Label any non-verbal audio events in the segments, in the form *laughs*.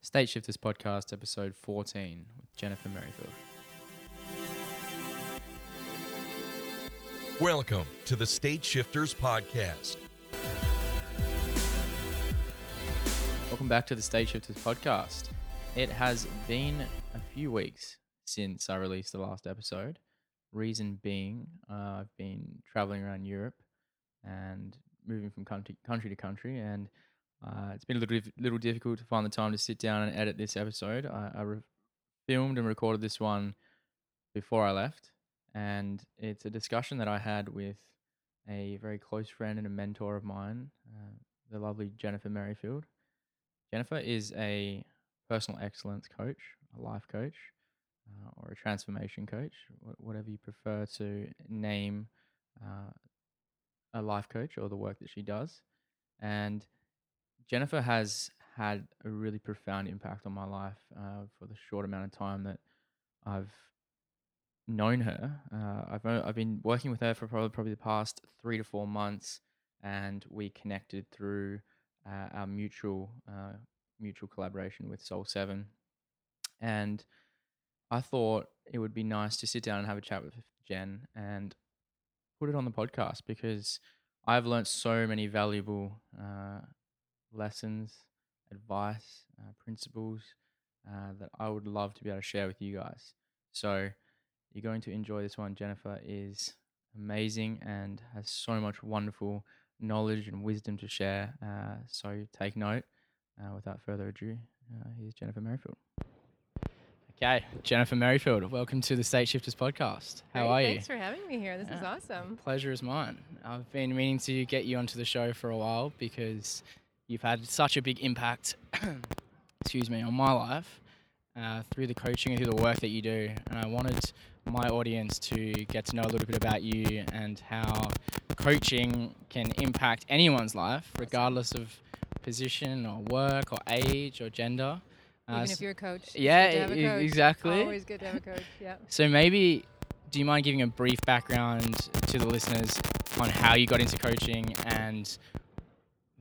State Shifters Podcast, episode 14, with Jennifer Merrifield. Welcome to the State Shifters Podcast. Welcome back to the State Shifters Podcast. It has been a few weeks since I released the last episode. Reason being, uh, I've been traveling around Europe and moving from country, country to country, and uh, it's been a little little difficult to find the time to sit down and edit this episode. I, I re- filmed and recorded this one before I left, and it's a discussion that I had with a very close friend and a mentor of mine, uh, the lovely Jennifer Merrifield. Jennifer is a personal excellence coach, a life coach, uh, or a transformation coach, whatever you prefer to name uh, a life coach or the work that she does. And Jennifer has had a really profound impact on my life uh, for the short amount of time that I've known her. Uh, I've I've been working with her for probably probably the past three to four months, and we connected through uh, our mutual uh, mutual collaboration with Soul Seven, and I thought it would be nice to sit down and have a chat with Jen and put it on the podcast because I've learned so many valuable uh, lessons, advice, uh, principles uh, that I would love to be able to share with you guys. So you're going to enjoy this one. Jennifer is amazing and has so much wonderful knowledge and wisdom to share. Uh, so take note. Uh, without further ado, uh, here's Jennifer Merrifield. Okay, Jennifer Merrifield, welcome to the State Shifters podcast. How Great, are you? Thanks for having me here. This is awesome. Pleasure is mine. I've been meaning to get you onto the show for a while because you've had such a big impact, *coughs* excuse me, on my life uh, through the coaching and through the work that you do. And I wanted my audience to get to know a little bit about you and how coaching can impact anyone's life, regardless of position or work or age or gender. Uh, Even if you're a coach. yeah, good to have a coach. exactly. Always good to have a coach. Yeah. So maybe, do you mind giving a brief background to the listeners on how you got into coaching and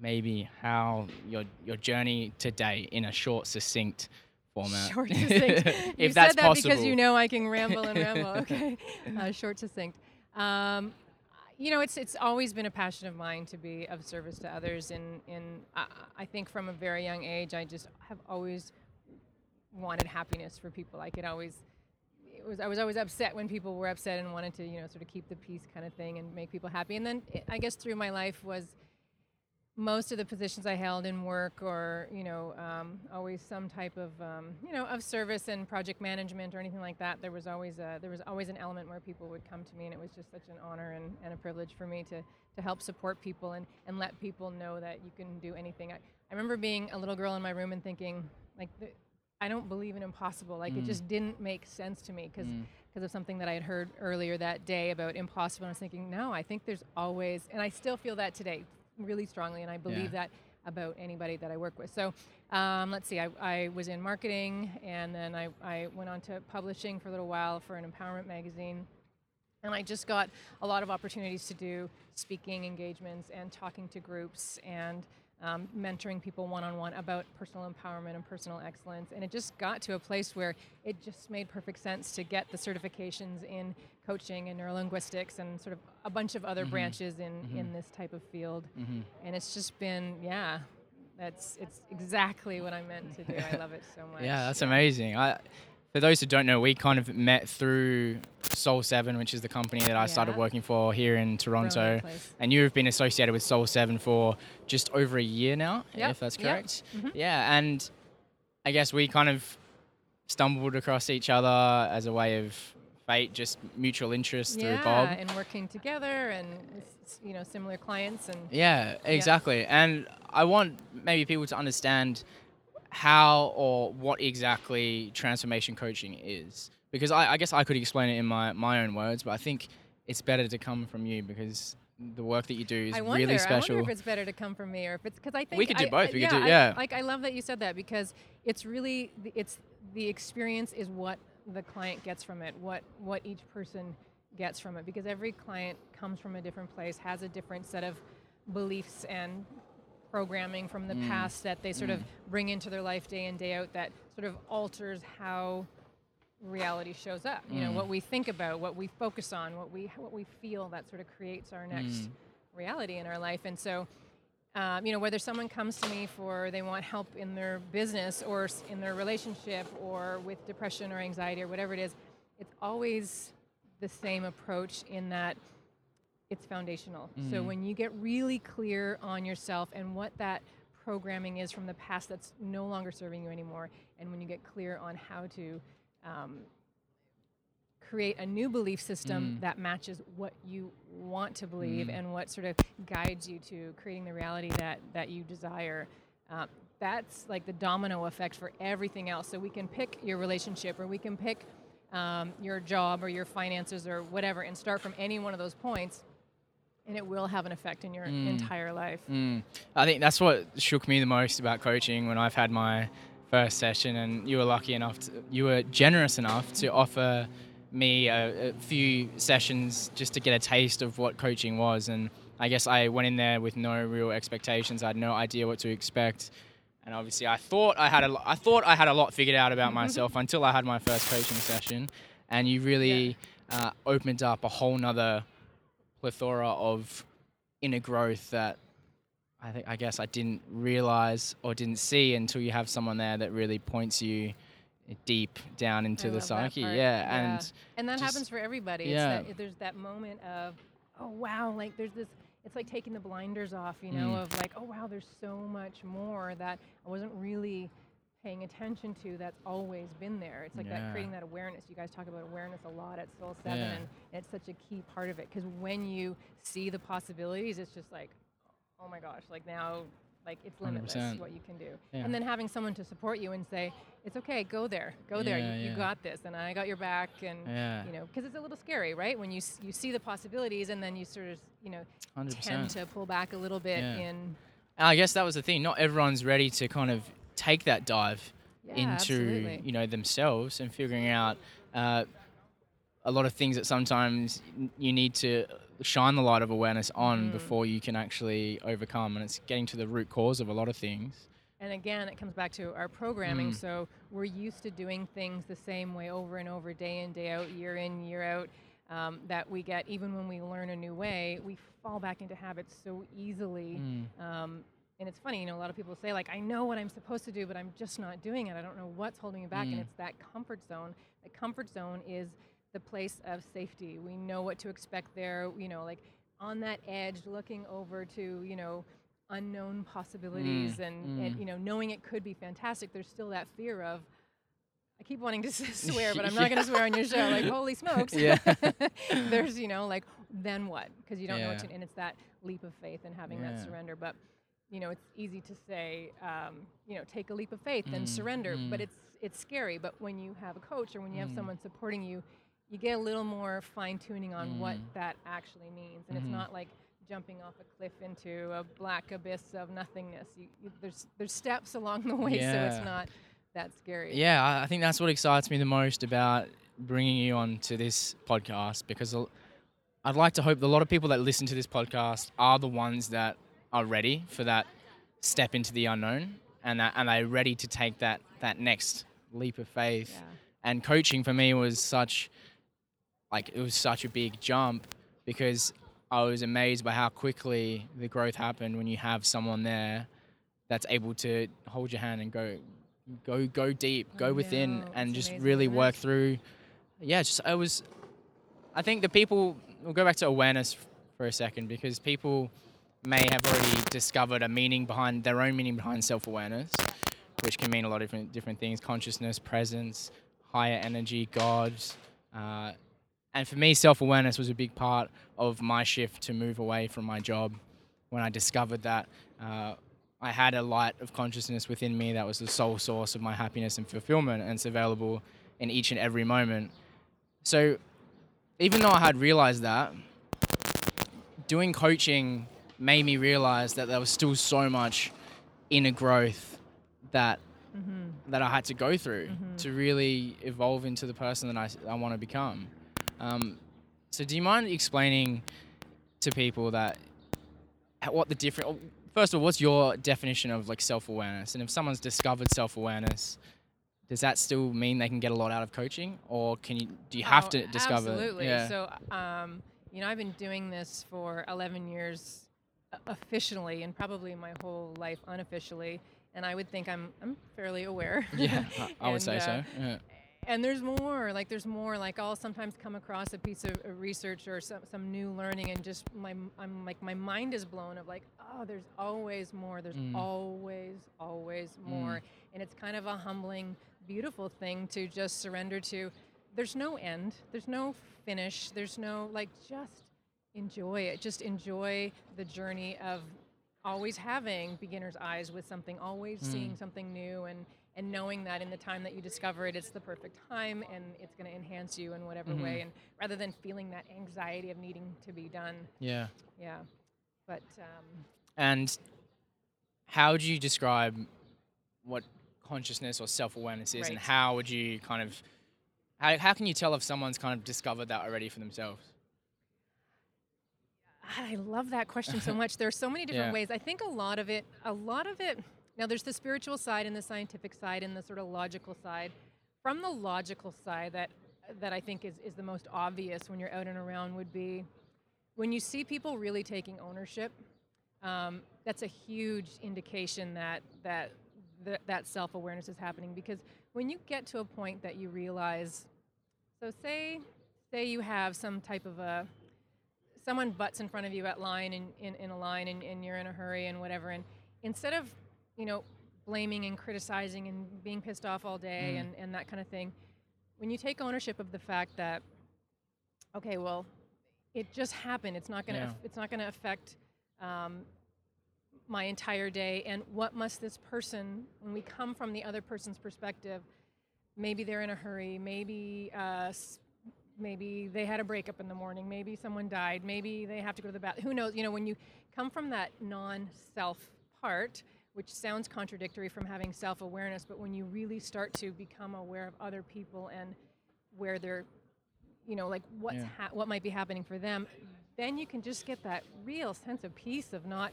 maybe how your your journey today in a short, succinct format? Short, succinct. *laughs* if you that's said that possible. because you know I can ramble and ramble. *laughs* Okay. Uh, short, succinct. Um, you know, it's it's always been a passion of mine to be of service to others, and in I, I think from a very young age, I just have always wanted happiness for people. I could always. It was, I was always upset when people were upset and wanted to, you know, sort of keep the peace kind of thing and make people happy. And then it, I guess through my life was most of the positions I held in work or, you know, um, always some type of, um, you know, of service and project management or anything like that. There was always a, there was always an element where people would come to me and it was just such an honor and, and a privilege for me to, to help support people and, and let people know that you can do anything. I, I remember being a little girl in my room and thinking, like, the, I don't believe in impossible. Like, it Mm. just didn't make sense to me because Mm. because of something that I had heard earlier that day about impossible. And I was thinking, no, I think there's always, and I still feel that today really strongly, and I believe that about anybody that I work with. So um, let's see, I, I was in marketing, and then I, I went on to publishing for a little while for an empowerment magazine. And I just got a lot of opportunities to do speaking engagements and talking to groups and um, mentoring people one on one about personal empowerment and personal excellence. And it just got to a place where it just made perfect sense to get the certifications in coaching and neurolinguistics and sort of a bunch of other Mhm. branches in, Mhm. in this type of field. Mhm. And it's just been, yeah, that's it's exactly what I meant to do. I love it so *laughs* much. Yeah, that's amazing. I, for those who don't know, we kind of met through Soul Seven, which is the company that I started working for here in Toronto. And you've been associated with Soul Seven for just over a year now, Yep, if that's yep, correct. mhm. Yeah, and I guess we kind of stumbled across each other as a way of fate, just mutual interest yeah, through Bob. and working together and you know similar clients and Yeah, exactly. And I want maybe people to understand how or what exactly transformation coaching is. Because I, I guess I could explain it in my, my own words, but I think it's better to come from you because the work that you do is I wonder, really I special. wonder if it's better to come from me or if it's because I think We could do I- both. I- We could do- I- yeah. like I love that you said that because it's really it's the experience is what the client gets from it. What what each person gets from it because every client comes from a different place, has a different set of beliefs and programming from the Mm. past that they sort of Mm. bring into their life day in day out that sort of alters how reality shows up. You know, Mm. what we think about, what we focus on, what we what we feel that sort of creates our next Mm. reality in our life. And so um, you know, whether someone comes to me for they want help in their business or in their relationship or with depression or anxiety or whatever it is, it's always the same approach in that it's foundational. So Mm. when you get really clear on yourself and what that programming is from the past that's no longer serving you anymore, and when you get clear on how to um, create a new belief system Mm. that matches what you want to believe Mm. and what sort of guides you to creating the reality that that you desire. Um, that's like the domino effect for everything else. So we can pick your relationship, or we can pick um, your job, or your finances, or whatever, and start from any one of those points, and it will have an effect in your Mm. entire life. Mm. I think that's what shook me the most about coaching when I've had my first session, and you were lucky enough, to, you were generous enough to offer me a, a few sessions just to get a taste of what coaching was. And I guess I went in there with no real expectations. I had no idea what to expect. And obviously, I thought I had a, I thought I had a lot figured out about myself until I had my first coaching session, and you really uh, opened up a whole nother plethora of inner growth that I think I guess I didn't realize or didn't see until you have someone there that really points you deep down into I the psyche. part. Yeah, and and that just- happens for everybody. yeah. It's that, there's that moment of, oh wow, like there's this. It's like taking the blinders off, you know, Mm. of like, oh wow, there's so much more that I wasn't really paying attention to. That's always been there. It's like Yeah. that creating that awareness. You guys talk about awareness a lot at Soul Seven, Yeah. and it's such a key part of it because when you see the possibilities, it's just like, oh my gosh, like now. Like it's limitless 100%. what you can do, Yeah. and then having someone to support you and say, "It's okay, go there, go there. Yeah, You, you yeah. got this, and I got your back." And you know, because it's a little scary, right? When you you see the possibilities and then you sort of you know hundred tend to pull back a little bit in I guess that was the thing. Not everyone's ready to kind of take that dive yeah, into absolutely. you know themselves and figuring out uh, a lot of things that sometimes you need to shine the light of awareness on Mhm. before you can actually overcome and it's getting to the root cause of a lot of things And again, it comes back to our programming. Mm. So we're used to doing things the same way over and over, day in, day out, year in, year out. Um, that we get even when we learn a new way, we fall back into habits so easily. Mm. Um, and it's funny, you know, a lot of people say like, "I know what I'm supposed to do, but I'm just not doing it. I don't know what's holding me back." And Mm. it's that comfort zone. The comfort zone is the place of safety. We know what to expect there. You know, like on that edge, looking over to you know unknown possibilities, and, and mm. you know knowing it could be fantastic. There's still that fear of. I keep wanting to *laughs* swear, but I'm not going to swear on your show. Like, holy smokes! *laughs* Yeah. *laughs* There's, you know, like, then what? Because you don't know what to, and it's that leap of faith and having that surrender. But you know, it's easy to say, um, you know, take a leap of faith and Mm, surrender, but mm. it's it's scary. But when you have a coach or when you have Mm. someone supporting you, you get a little more fine tuning on what Mm. that actually means, and it's not like jumping off a cliff into a black abyss of nothingness. You, you, there's there's steps along the *laughs* way, so it's not that scary. Yeah, I- I think that's what excites me the most about bringing you on to this podcast because I'd like to hope that a lot of people that listen to this podcast are the ones that are ready for that step into the unknown and that and are ready to take that that next leap of faith. Yeah. And coaching for me was such like it was such a big jump because I was amazed by how quickly the growth happened when you have someone there that's able to hold your hand and go go go deep, go within know, and it's just really work through yeah, just I was I think the people we'll go back to awareness for a second because people may have already discovered a meaning behind their own meaning behind self-awareness, which can mean a lot of different different things: consciousness, presence, higher energy, God. Uh, and for me, self-awareness was a big part of my shift to move away from my job. When I discovered that uh, I had a light of consciousness within me that was the sole source of my happiness and fulfillment, and it's available in each and every moment. So, even though I had realized that, doing coaching made me realize that there was still so much inner growth that Mm-hmm. that I had to go through Mhm. to really evolve into the person that I, I want to become. Um, so, do you mind explaining to people that what the different? first of all, what's your definition of like self awareness? And if someone's discovered self awareness, does that still mean they can get a lot out of coaching, or can you do you have Oh, to discover? It? Absolutely. Yeah. So, um, you know, I've been doing this for 11 years officially, and probably my whole life unofficially. And I would think I'm I'm fairly aware. *laughs* yeah, *laughs* I, I would And, say uh, so. Yeah. and there's more like there's more like i'll sometimes come across a piece of uh, research or some, some new learning and just my i'm like my mind is blown of like oh there's always more there's Mm. always always more and it's kind of a humbling beautiful thing to just surrender to there's no end there's no finish there's no like just enjoy it. Just enjoy the journey of always having beginner's eyes with something always seeing something new and and knowing that in the time that you discover it it's the perfect time and it's going to enhance you in whatever way and rather than feeling that anxiety of needing to be done. Yeah. yeah. But um, And how would you describe what consciousness or self awareness is, and how would you kind of how, how can you tell if someone's kind of discovered that already for themselves? I love that question so much. There are so many *laughs* different Yeah. ways. I think a lot of it, a lot of it. Now, there's the spiritual side and the scientific side and the sort of logical side. From the logical side, that that I think is is the most obvious when you're out and around would be when you see people really taking ownership. Um, that's a huge indication that that th- that self awareness is happening because when you get to a point that you realize, so say say you have some type of a someone butts in front of you at line in, in, in a line and, and you're in a hurry and whatever and instead of you know blaming and criticizing and being pissed off all day Mm. and, and that kind of thing when you take ownership of the fact that okay well it just happened it's not going to Yeah. it's not going to affect um, my entire day and what must this person when we come from the other person's perspective maybe they're in a hurry maybe uh, maybe they had a breakup in the morning maybe someone died maybe they have to go to the bath who knows you know when you come from that non-self part which sounds contradictory from having self-awareness but when you really start to become aware of other people and where they're you know like what's Yeah. ha- what might be happening for them then you can just get that real sense of peace of not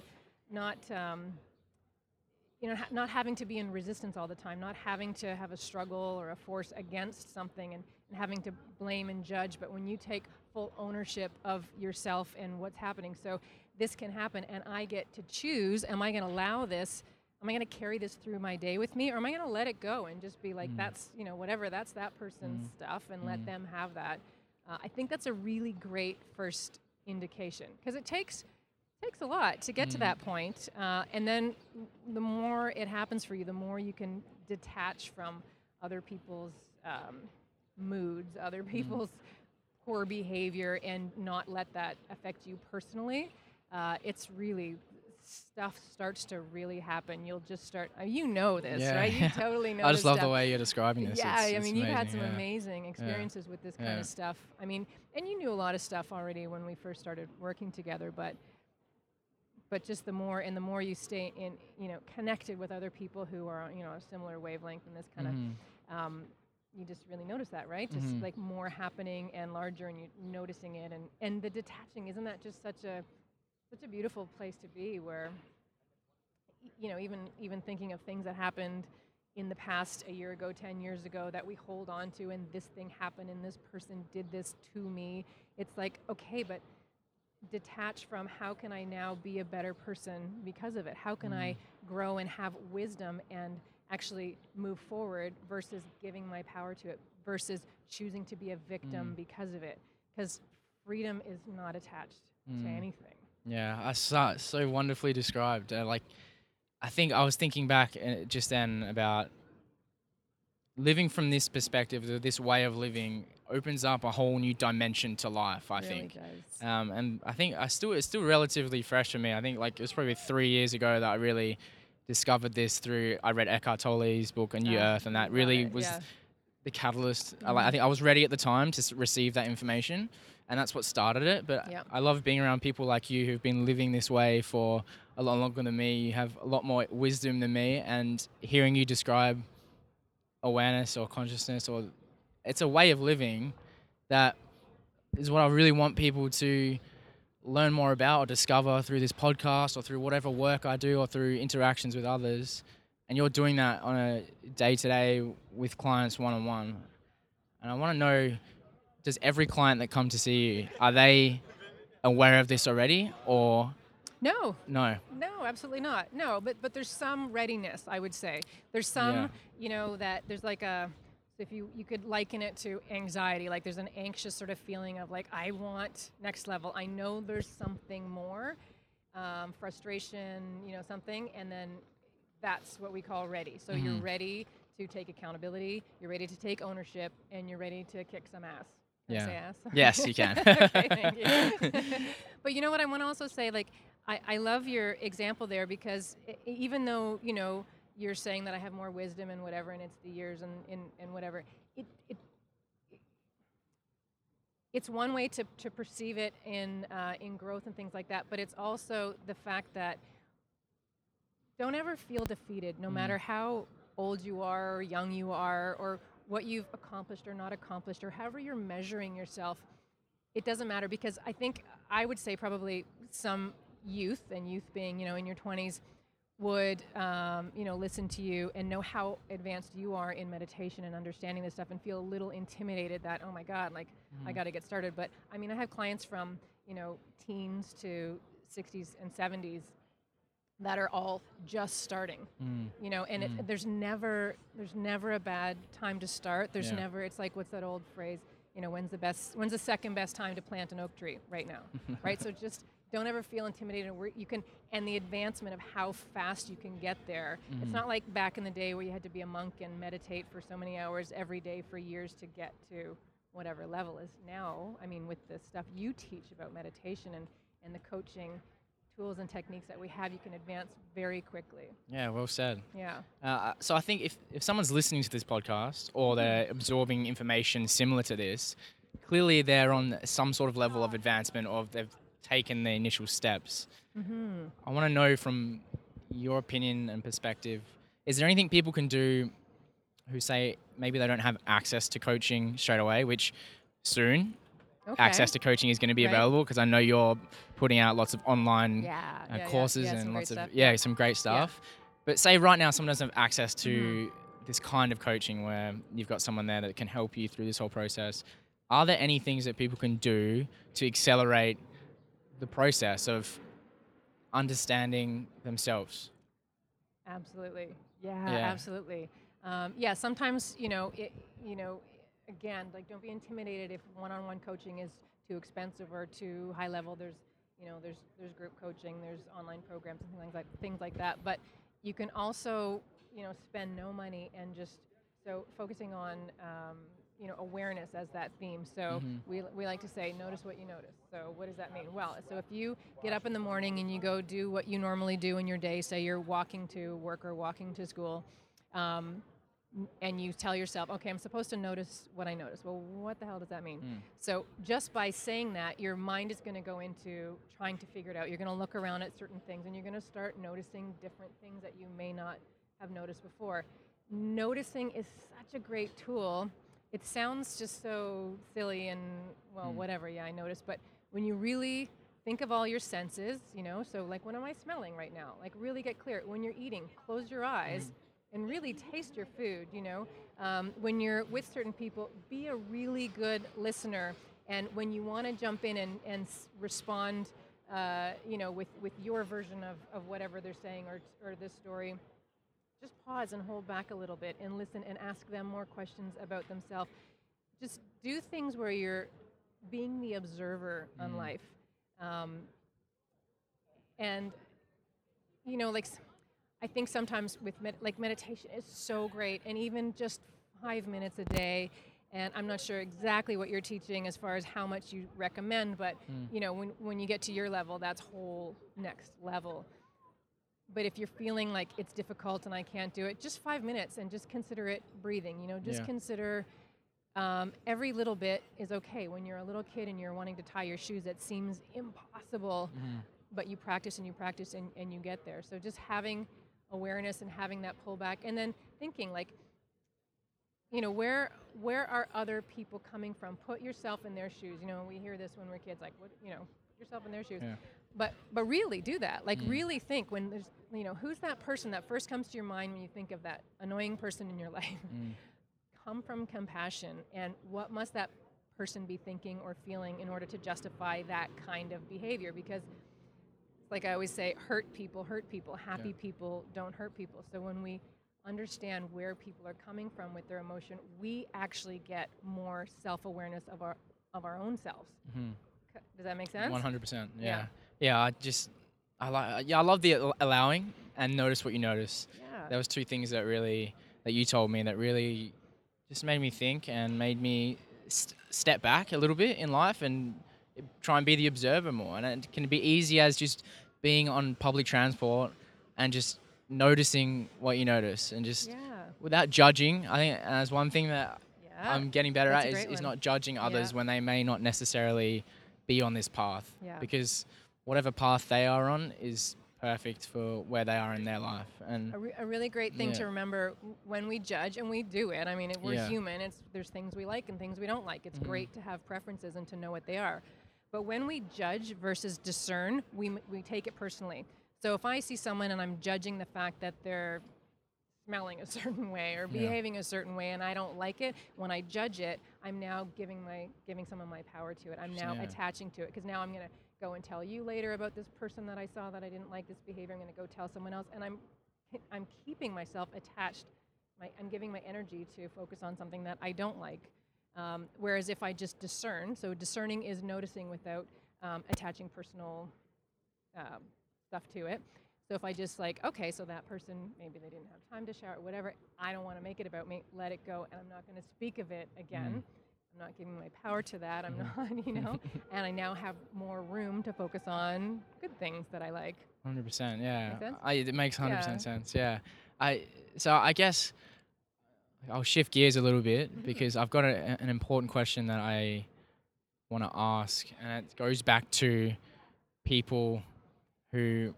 not um, you know ha- not having to be in resistance all the time not having to have a struggle or a force against something and having to blame and judge but when you take full ownership of yourself and what's happening. So this can happen and i get to choose am i going to allow this? Am i going to carry this through my day with me or am i going to let it go and just be like that's you know whatever that's that person's stuff and let them have that. Uh, i think that's a really great first indication because it takes takes a lot to get to that point. Uh, and then the more it happens for you, the more you can detach from other people's um, moods, other people's *laughs* poor behavior, and not let that affect you personally. Uh, it's really stuff starts to really happen. You'll just start. Uh, you know this, Yeah. right? You *laughs* totally know. I just love stuff. the way you're describing this. Yeah, It's- I mean, you've had some yeah. amazing experiences with this kind Yeah. of stuff. I mean, and you knew a lot of stuff already when we first started working together, but but just the more and the more you stay in, you know, connected with other people who are, you know, a similar wavelength and this kind Mhm. of, um, you just really notice that, right? Just Mhm. like more happening and larger, and you noticing it, and and the detaching. Isn't that just such a such a beautiful place to be where you know even even thinking of things that happened in the past a year ago 10 years ago that we hold on to and this thing happened and this person did this to me it's like okay but detach from how can i now be a better person because of it how can i grow and have wisdom and actually move forward versus giving my power to it versus choosing to be a victim because of it because freedom is not attached to anything Yeah, I saw so wonderfully described. Uh, like, I think I was thinking back uh, just then about living from this perspective, this way of living opens up a whole new dimension to life. I really think. does. Um, and I think I still it's still relatively fresh for me. I think like it was probably three years ago that I really discovered this through. I read Eckhart Tolle's book A New Ah, Earth, and that really was yeah. the catalyst. I, like, I think I was ready at the time to receive that information, and that's what started it. But Yep. I love being around people like you who've been living this way for a lot longer than me. You have a lot more wisdom than me, and hearing you describe awareness or consciousness or it's a way of living that is what I really want people to learn more about or discover through this podcast or through whatever work I do or through interactions with others. And you're doing that on a day to day with clients one on one. And I want to know does every client that come to see you, are they aware of this already or No, no? no, absolutely not. No, but but there's some readiness, I would say. There's some, Yeah. you know, that there's like a if you you could liken it to anxiety, like there's an anxious sort of feeling of like I want next level. I know there's something more, um, frustration, you know, something, and then that's what we call ready. So you're Mhm. ready to take accountability, you're ready to take ownership, and you're ready to kick some ass. Can I Yeah. say ass? *laughs* Yes, you can. *laughs* okay, thank you. *laughs* but you know what? I want to also say, like, I, I love your example there because even though you know you're saying that I have more wisdom and whatever, and it's the years and and, and whatever, it, it it's one way to, to perceive it in uh, in growth and things like that. But it's also the fact that don't ever feel defeated, no Mm. matter how old you are or young you are or what you've accomplished or not accomplished or however you're measuring yourself it doesn't matter because i think i would say probably some youth and youth being you know in your 20s would um, you know listen to you and know how advanced you are in meditation and understanding this stuff and feel a little intimidated that oh my god like i got to get started. But i mean i have clients from you know teens to 60s and 70s that are all just starting Mm. you know and it, there's never there's never a bad time to start. There's Yeah. never it's like what's that old phrase? You know when's the best when's the second best time to plant an oak tree? Right now *laughs* right? So just don't ever feel intimidated. You can and the advancement of how fast you can get there. It's not like back in the day where you had to be a monk and meditate for so many hours every day for years to get to whatever level is. Now i mean with the stuff you teach about meditation and and the coaching tools and techniques that we have you can advance very quickly. Yeah, well said. yeah. Uh, so I think if, if someone's listening to this podcast Mm-hmm. or they're absorbing information similar to this, clearly they're on some sort of level of advancement or they've taken the initial steps. mm-hmm. I want to know from your opinion and perspective, is there anything people can do who say maybe they don't have access to coaching straight away, which soon Okay. access to coaching is going to be Right. available because I know you're putting out lots of online yeah, uh, yeah, courses yeah, and lots of stuff. yeah, some great stuff. But say right now someone doesn't have access to Mm-hmm. this kind of coaching where you've got someone there that can help you through this whole process. Are there any things that people can do to accelerate the process of understanding themselves? Absolutely. Yeah, Yeah. absolutely. Um, yeah, sometimes you know, it, you know, again, like don't be intimidated if one-on-one coaching is too expensive or too high level. There's, you know, there's there's group coaching, there's online programs and things like things like that. But you can also, you know, spend no money and just so focusing on. Um, you know, awareness as that theme. So we, we like to say, notice what you notice. So what does that mean? Well, so if you get up in the morning and you go do what you normally do in your day, say you're walking to work or walking to school, um, and you tell yourself, okay, I'm supposed to notice what I notice. Well, what the hell does that mean? So just by saying that, your mind is going to go into trying to figure it out. You're going to look around at certain things and you're going to start noticing different things that you may not have noticed before. Noticing is such a great tool. It sounds just so silly and, well, whatever, yeah, I noticed. But when you really think of all your senses, you know, so like, what am I smelling right now? Like, really get clear. When you're eating, close your eyes and really taste your food, you know. Um, when you're with certain people, be a really good listener. And when you want to jump in and, and s- respond, uh, you know, with, with your version of, of whatever they're saying or, or this story, just pause and hold back a little bit and listen and ask them more questions about themselves. Just do things where you're being the observer on life. Um, and, you know, like, I think sometimes with med- like meditation is so great, and even just five minutes a day. And I'm not sure exactly what you're teaching as far as how much you recommend, but you know, when when you get to your level, that's whole next level. But if you're feeling like it's difficult and I can't do it, just five minutes and just consider it breathing. You know, just Yeah. consider um, every little bit is okay. When you're a little kid and you're wanting to tie your shoes, it seems impossible, but you practice and you practice and, and you get there. So just having awareness and having that pullback, and then thinking like, you know, where where are other people coming from? Put yourself in their shoes. You know, we hear this when we're kids, like, what, you know, yourself in their shoes. Yeah. But but really do that. Like Mm. really think when there's you know who's that person that first comes to your mind when you think of that annoying person in your *laughs* life. Mm. Come from compassion and what must that person be thinking or feeling in order to justify that kind of behavior because like I always say hurt people hurt people happy Yeah. people don't hurt people. So when we understand where people are coming from with their emotion, we actually get more self-awareness of our of our own selves. Mhm. Does that make sense? One hundred percent. Yeah. Yeah. I just I like uh, yeah I love the allowing and notice what you notice. Yeah. There was two things that really that you told me that really just made me think and made me st- step back a little bit in life and try and be the observer more. And it can be easy as just being on public transport and just noticing what you notice and just yeah. without judging. I think as one thing that Yeah. I'm getting better That's at is, is not judging others Yeah. when they may not necessarily be on this path. Yeah. Because whatever path they are on is perfect for where they are in their life. And a, re- a really great thing to remember when we judge, and we do it. I mean, it, we're Yeah. human. It's there's things we like and things we don't like. It's Mhm. great to have preferences and to know what they are. But when we judge versus discern, we we take it personally. So if I see someone and I'm judging the fact that they're smelling a *laughs* certain way or Yeah. behaving a certain way and I don't like it, when I judge it, I'm now giving my giving some of my power to it. I'm now Yeah. attaching to it because now I'm going to go and tell you later about this person that I saw that I didn't like this behavior. I'm going to go tell someone else and I'm I'm keeping myself attached. My, I'm giving my energy to focus on something that I don't like. Um, whereas if I just discern, so discerning is noticing without um, attaching personal um, stuff to it. So if I just like, okay, so that person, maybe they didn't have time to shower, whatever, I don't want to make it about me, let it go, and I'm not going to speak of it again. I'm not giving my power to that. I'm not, *laughs* you know, *laughs* and I now have more room to focus on good things that I like. Hundred percent, yeah. Make sense? I, it makes hundred Yeah. percent sense. Yeah. I so I guess I'll shift gears a little bit Mm-hmm. because I've got a, an important question that I want to ask, and it goes back to people who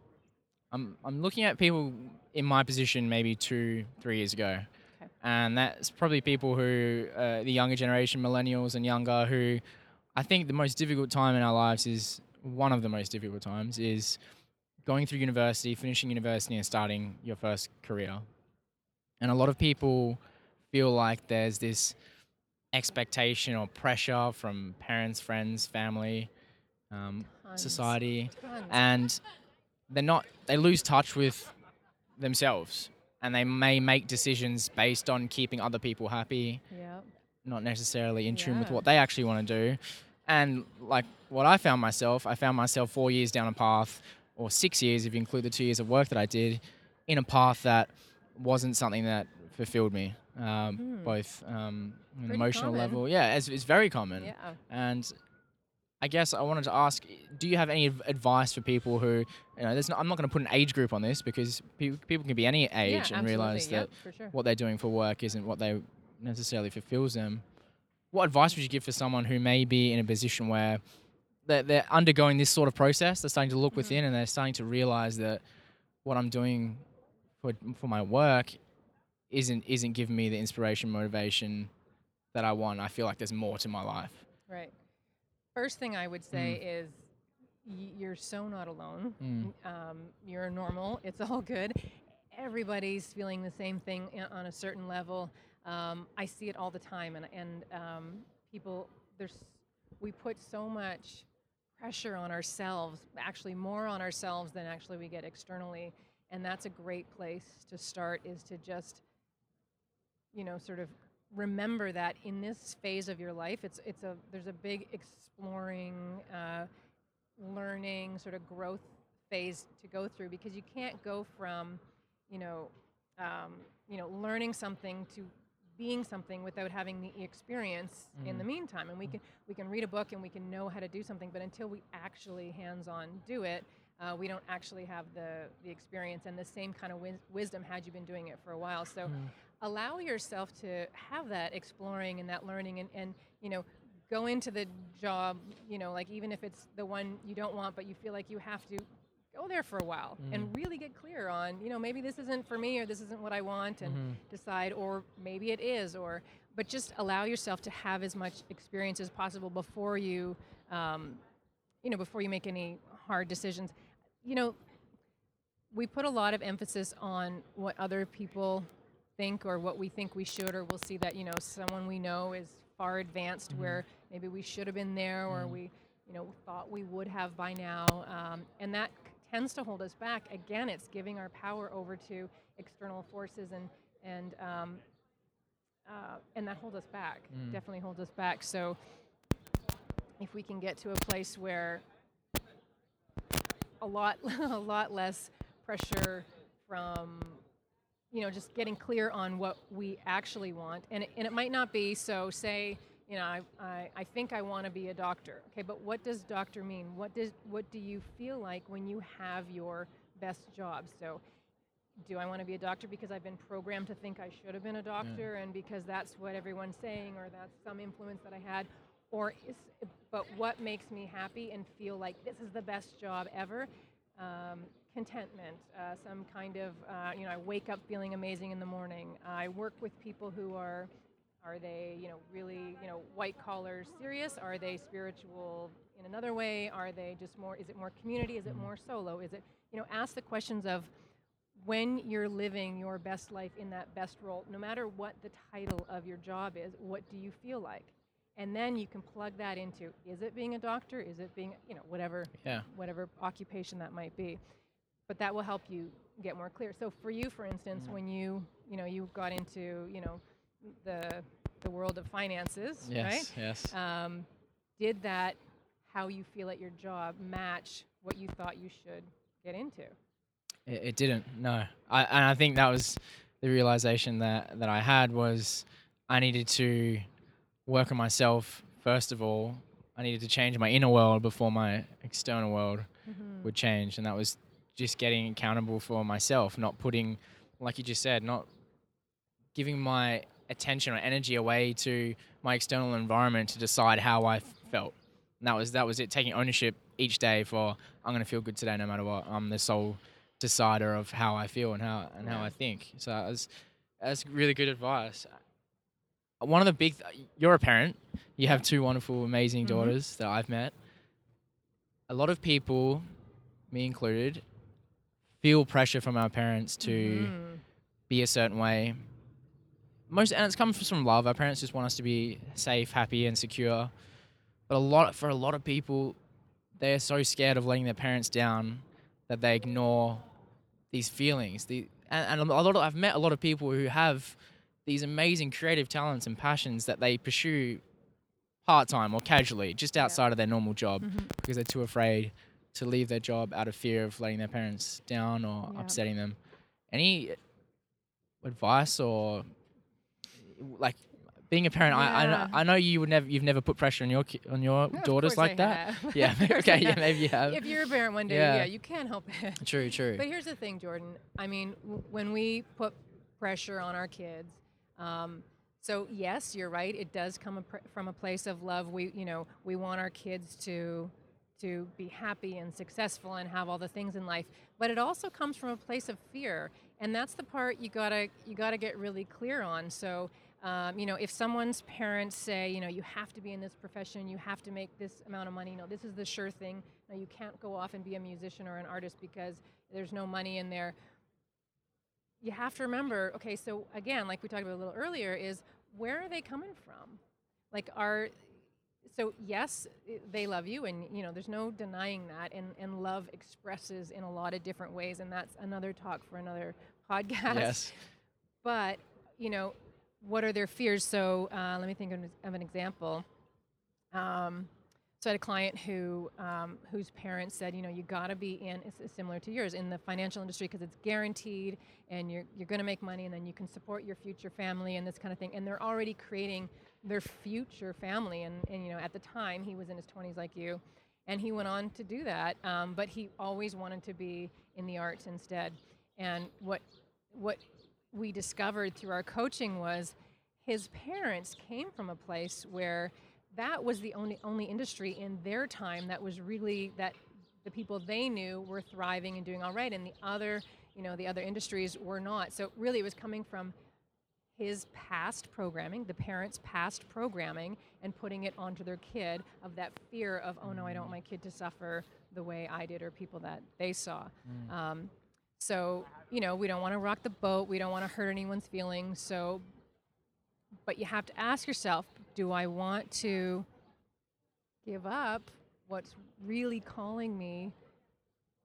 I'm I'm looking at people in my position maybe two three years ago, Okay. and that's probably people who uh, the younger generation, millennials and younger, who I think the most difficult time in our lives is one of the most difficult times is going through university, finishing university, and starting your first career. And a lot of people feel like there's this expectation or pressure from parents, friends, family, um, Tons. society, Tons. and they're not. They lose touch with themselves, and they may make decisions based on keeping other people happy yeah. not necessarily in tune with what they actually want to do. And like what I found myself, I found myself four years down a path, or six years if you include the two years of work that I did, in a path that wasn't something that fulfilled me, um, Hmm. both um, an emotional common. level. Yeah, it's, it's very common. Yeah. And I guess I wanted to ask, do you have any advice for people who, you know, there's not, I'm not going to put an age group on this because people, people can be any age yeah, and realize that for sure. what they're doing for work isn't what they necessarily fulfills them. What advice would you give for someone who may be in a position where they're, they're undergoing this sort of process? They're starting to look Mhm. within and they're starting to realize that what I'm doing for for my work isn't isn't giving me the inspiration, motivation that I want. I feel like there's more to my life. Right. First thing I would say is y- you're so not alone. Mm. Um, you're normal. *laughs* It's all good. Everybody's feeling the same thing on a certain level. Um, I see it all the time, and and um, people there's we put so much pressure on ourselves, actually more on ourselves than actually we get externally, and that's a great place to start. Is to just you know sort of remember that in this phase of your life it's it's a there's a big exploring uh, learning sort of growth phase to go through because you can't go from you know um, you know learning something to being something without having the experience in the meantime. And we can we can read a book and we can know how to do something but until we actually hands-on do it uh, we don't actually have the the experience and the same kind of wis- wisdom had you been doing it for a while. So allow yourself to have that exploring and that learning and, and you know go into the job you know like even if it's the one you don't want but you feel like you have to go there for a while and really get clear on you know maybe this isn't for me or this isn't what i want and decide or maybe it is or but just allow yourself to have as much experience as possible before you um, you know, before you make any hard decisions, you know, we put a lot of emphasis on what other people think or what we think we should, or we'll see that, you know, someone we know is far advanced where maybe we should have been there or we, you know, thought we would have by now. Um, and that tends to hold us back. Again, it's giving our power over to external forces and, and, um, uh, and that holds us back. Definitely holds us back. So if we can get to a place where a lot *laughs* a lot less pressure from you know just getting clear on what we actually want. And it, and it might not be so say you know I, I, I think I want to be a doctor okay? But what does doctor mean? What does what do you feel like when you have your best job? So do I want to be a doctor because I've been programmed to think I should have been a doctor and because that's what everyone's saying or that's some influence that I had? Or is but what makes me happy and feel like this is the best job ever? Um, contentment uh, some kind of uh, you know I wake up feeling amazing in the morning I work with people who are are they you know really you know white collar serious are they spiritual in another way are they just more is it more community is it more solo is it you know ask the questions of when you're living your best life in that best role, no matter what the title of your job is, what do you feel like? And then you can plug that into is it being a doctor? Is it being, you know, whatever Yeah. whatever occupation that might be. But that will help you get more clear. So for you, for instance, when you, you know, you got into, you know, the the world of finances, Yes. right? Yes. Um, did that how you feel at your job match what you thought you should get into? It, it didn't. No, I and I think that was the realization that that I had was I needed to work on myself first of all. I needed to change my inner world before my external world would change, and that was just getting accountable for myself, not putting, like you just said, not giving my attention or energy away to my external environment to decide how I felt. And that was that was it. Taking ownership each day for I'm gonna feel good today no matter what. I'm the sole decider of how I feel and how and how I think. So that was that's really good advice. One of the big th- you're a parent. You have two wonderful, amazing Mhm. daughters that I've met. A lot of people, me included, feel pressure from our parents to Mhm. be a certain way. Most and it's comes from love. Our parents just want us to be safe, happy, and secure. But a lot for a lot of people, they're so scared of letting their parents down that they ignore these feelings. The and, and a lot of I've met a lot of people who have these amazing creative talents and passions that they pursue part time or casually, just outside of their normal job, Mhm. because they're too afraid to leave their job out of fear of letting their parents down or Yeah. upsetting them. Any advice or like being a parent? I, I, know, I know you would never you've never put pressure on your ki- on your Of daughters course I like that. have. *laughs* Yeah, I okay, yeah, maybe you have. If you're a parent one day, Yeah. yeah, you can't help it. *laughs* True, true. But here's the thing, Jordan. I mean, w- when we put pressure on our kids, um, so yes, you're right. It does come a pr- from a place of love. We, you know, we want our kids to to be happy and successful and have all the things in life. But it also comes from a place of fear, and that's the part you gotta you gotta get really clear on. So. Um, you know, if someone's parents say, you know, you have to be in this profession, you have to make this amount of money, you know, this is the sure thing. You can't go off and be a musician or an artist because there's no money in there. You have to remember, okay, so again, like we talked about a little earlier, is where are they coming from? Like, are so yes, they love you, and you know, there's no denying that, and and love expresses in a lot of different ways, and that's another talk for another *laughs* podcast. Yes. but you know what are their fears? So uh, let me think of, an- example. Um, so i had a client who um, whose parents said you know you got to be in it's, similar to yours in the financial industry because it's guaranteed and you're, you're going to make money and then you can support your future family and this kind of thing and they're already creating their future family and, and you know at the time he was in his 20s like you and he went on to do that um, but he always wanted to be in the arts instead. And what what we discovered through our coaching was his parents came from a place where that was the only only industry in their time that was really that the people they knew were thriving and doing all right and the other you know the other industries were not. So really it was coming from his past programming, the parents' past programming, and putting it onto their kid of that fear of, oh no, I don't want my kid to suffer the way I did or people that they saw. Um, so, you know, we don't want to rock the boat. We don't want to hurt anyone's feelings. So, but you have to ask yourself do I want to give up what's really calling me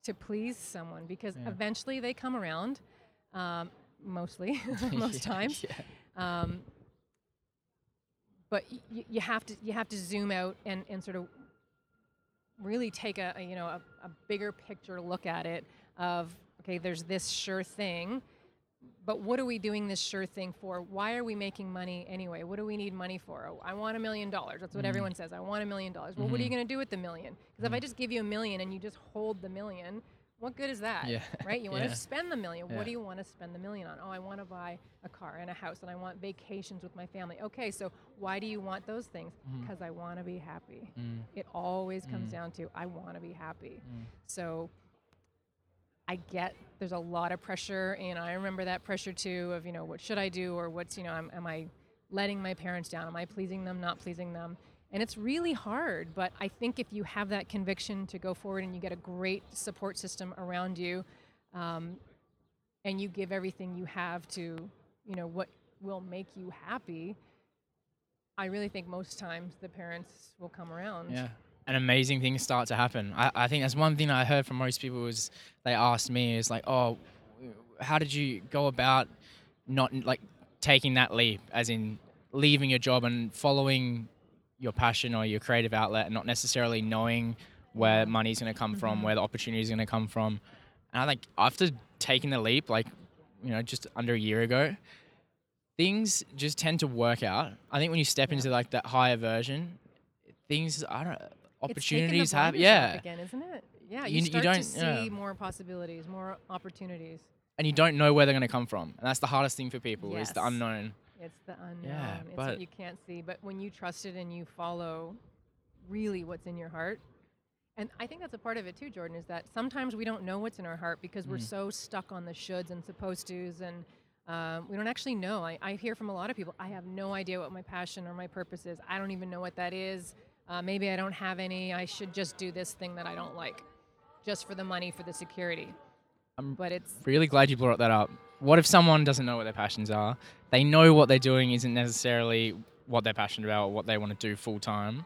to please someone? Because Yeah. eventually they come around, um, mostly, *laughs* *laughs* most Yeah, times. Yeah. Um, but y- you have to you have to zoom out and, and sort of really take a, a you know a, a bigger picture look at it of okay there's this sure thing but what are we doing this sure thing for why are we making money anyway what do we need money for oh, i want a million dollars that's what Mhm. everyone says i want a million dollars well what are you Mhm. going to do with the million because if i Mhm. just give you a million and you just hold the million what good is that Yeah. right? You *laughs* want Yeah. to spend the million. Yeah. What do you want to spend the million on? Oh, I want to buy a car and a house, and I want vacations with my family. Okay, so why do you want those things? Because I want to be happy. Mm, It always comes Mm. down to I want to be happy. mm. So I get there's a lot of pressure, and I remember that pressure too of you know what should I do or what's you know am, am I letting my parents down? Am I pleasing them? Not pleasing them? And it's really hard, but I think if you have that conviction to go forward and you get a great support system around you, um, and you give everything you have to, you know, what will make you happy, I really think most times the parents will come around. Yeah. And amazing things start to happen. I, I think that's one thing I heard from most people was they asked me is like, oh, how did you go about not like taking that leap, as in leaving your job and following your passion or your creative outlet and not necessarily knowing where money's going to come from, Mhm. where the opportunity is going to come from. And I think after taking the leap, like, you know, just under a year ago, things just tend to work out. I think when you step Yeah. into like that higher version, things, I don't opportunities have, yeah. again, isn't it? Yeah, You- you, you start don't- to see yeah. more possibilities, more opportunities. And you don't know where they're going to come from. And that's the hardest thing for people is the unknown. It's the unknown. Yeah, it's what you can't see. But when you trust it and you follow really what's in your heart, and I think that's a part of it too, Jordan, is that sometimes we don't know what's in our heart because we're Mm. so stuck on the shoulds and supposed tos, and um, we don't actually know. I, I hear from a lot of people, I have no idea what my passion or my purpose is. I don't even know what that is. Uh, maybe I don't have any. I should just do this thing that I don't like, just for the money, for the security. I'm but it's Really glad you brought that up. What if someone doesn't know what their passions are? They know what they're doing isn't necessarily what they're passionate about or what they want to do full time.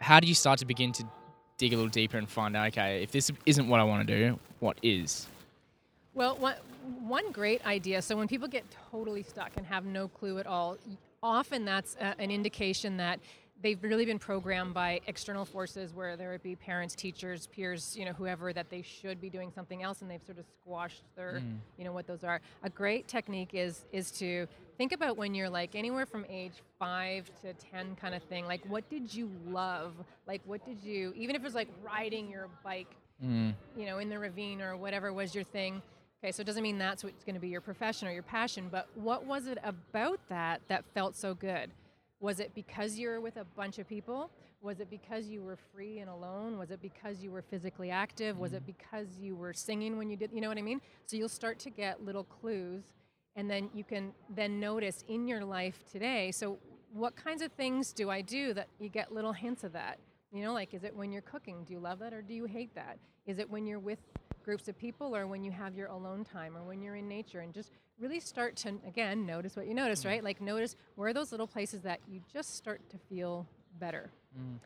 How do you start to begin to dig a little deeper and find out, okay, if this isn't what I want to do, what is? Well, one, one great idea. So when people get totally stuck and have no clue at all, often that's a, an indication that they've really been programmed by external forces, where there would be parents, teachers, peers, you know, whoever, that they should be doing something else, and they've sort of squashed their, Mm. you know, what those are. A great technique is is to think about when you're like anywhere from age five to ten, kind of thing. Like, what did you love? Like, what did you? Even if it was like riding your bike Mm. you know, in the ravine or whatever was your thing. Okay, so it doesn't mean that's what's going to be your profession or your passion, but what was it about that that felt so good? Was it because you were with a bunch of people? Was it because you were free and alone? Was it because you were physically active? Was it mm-hmm. because you were singing when you did, you know what I mean? So you'll start to get little clues and then you can then notice in your life today. So what kinds of things do I do that you get little hints of that? You know, like is it when you're cooking? Do you love that or do you hate that? Is it when you're with groups of people or when you have your alone time or when you're in nature and just really start to again notice what you notice, right? Like notice where are those little places that you just start to feel better. Mm.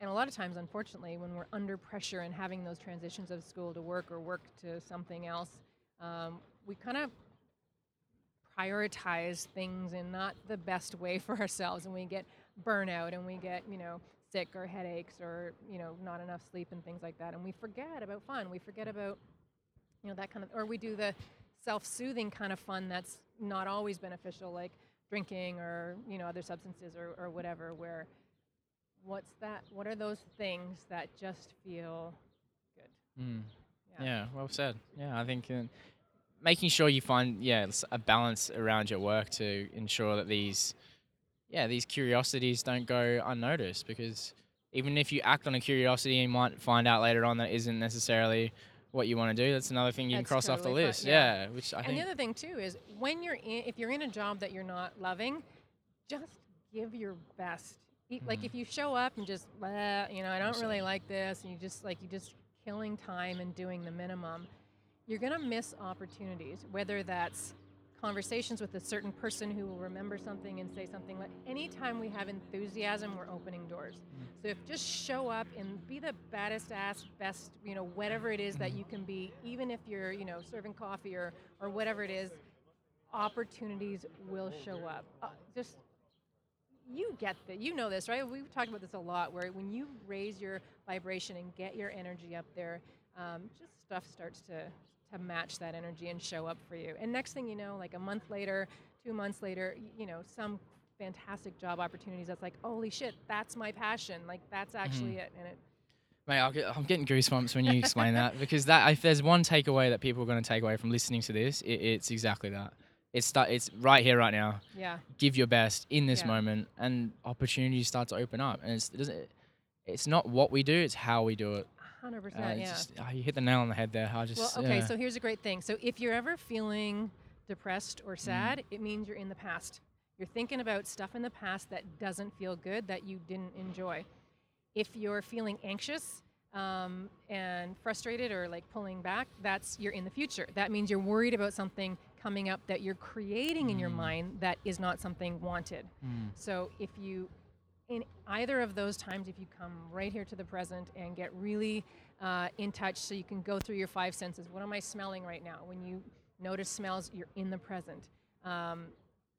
And a lot of times, unfortunately, when we're under pressure and having those transitions of school to work or work to something else, um, we kind of prioritize things in not the best way *laughs* for ourselves, and we get burnout and we get, you know, sick or headaches or you know, not enough sleep and things like that, and we forget about fun. We forget about, you know, that kind of, or we do the self-soothing kind of fun that's not always beneficial, like drinking or you know other substances or, or whatever, where what's that what are those things that just feel good Mm. Yeah. Yeah, well said. Yeah, I think uh, making sure you find yeah a balance around your work to ensure that these yeah these curiosities don't go unnoticed because even if you act on a curiosity, and you might find out later on that isn't necessarily what you want to do, that's another thing you can That's cross off the totally list. yeah. Yeah, which I and think. the other thing too is when you're in, if you're in a job that you're not loving, just give your best. E- Like Mhm. if you show up and just, you know, I don't really like this, and you just like you just killing time and doing the minimum, you're gonna miss opportunities. Whether that's conversations with a certain person who will remember something and say something like anytime we have enthusiasm we're opening doors. So if just show up and be the baddest ass best you know whatever it is that you can be even if you're you know serving coffee or or whatever it is opportunities will show up. Uh, just you get that you know this right? We've talked about this a lot where when you raise your vibration and get your energy up there um, just stuff starts to to match that energy and show up for you and next thing you know like a month later two months later you know some fantastic job opportunities that's like holy shit that's my passion like that's mm-hmm. actually it and it Mate, I'll get, I'm getting goosebumps when you explain that *laughs* because that if there's one takeaway that people are going to take away from listening to this, it, it's exactly that. It's start, it's right here, right now. yeah Give your best in this Yeah. moment, and opportunities start to open up. And it's it doesn't. It's not what we do; it's how we do it. 100% Uh, it's yeah just, oh, you hit the nail on the head there. I just Well, okay, yeah. so here's a great thing. So if you're ever feeling depressed Mm. or sad, it means you're in the past. You're thinking about stuff in the past that doesn't feel good, that you didn't enjoy. If you're feeling anxious um, and frustrated or like pulling back, that's you're in the future. That means you're worried about something coming up that you're creating in your Mm. mind that is not something wanted. Mm. So if you, in either of those times, if you come right here to the present and get really uh, in touch, so you can go through your five senses. What am I smelling right now? When you notice smells, you're in the present. Um,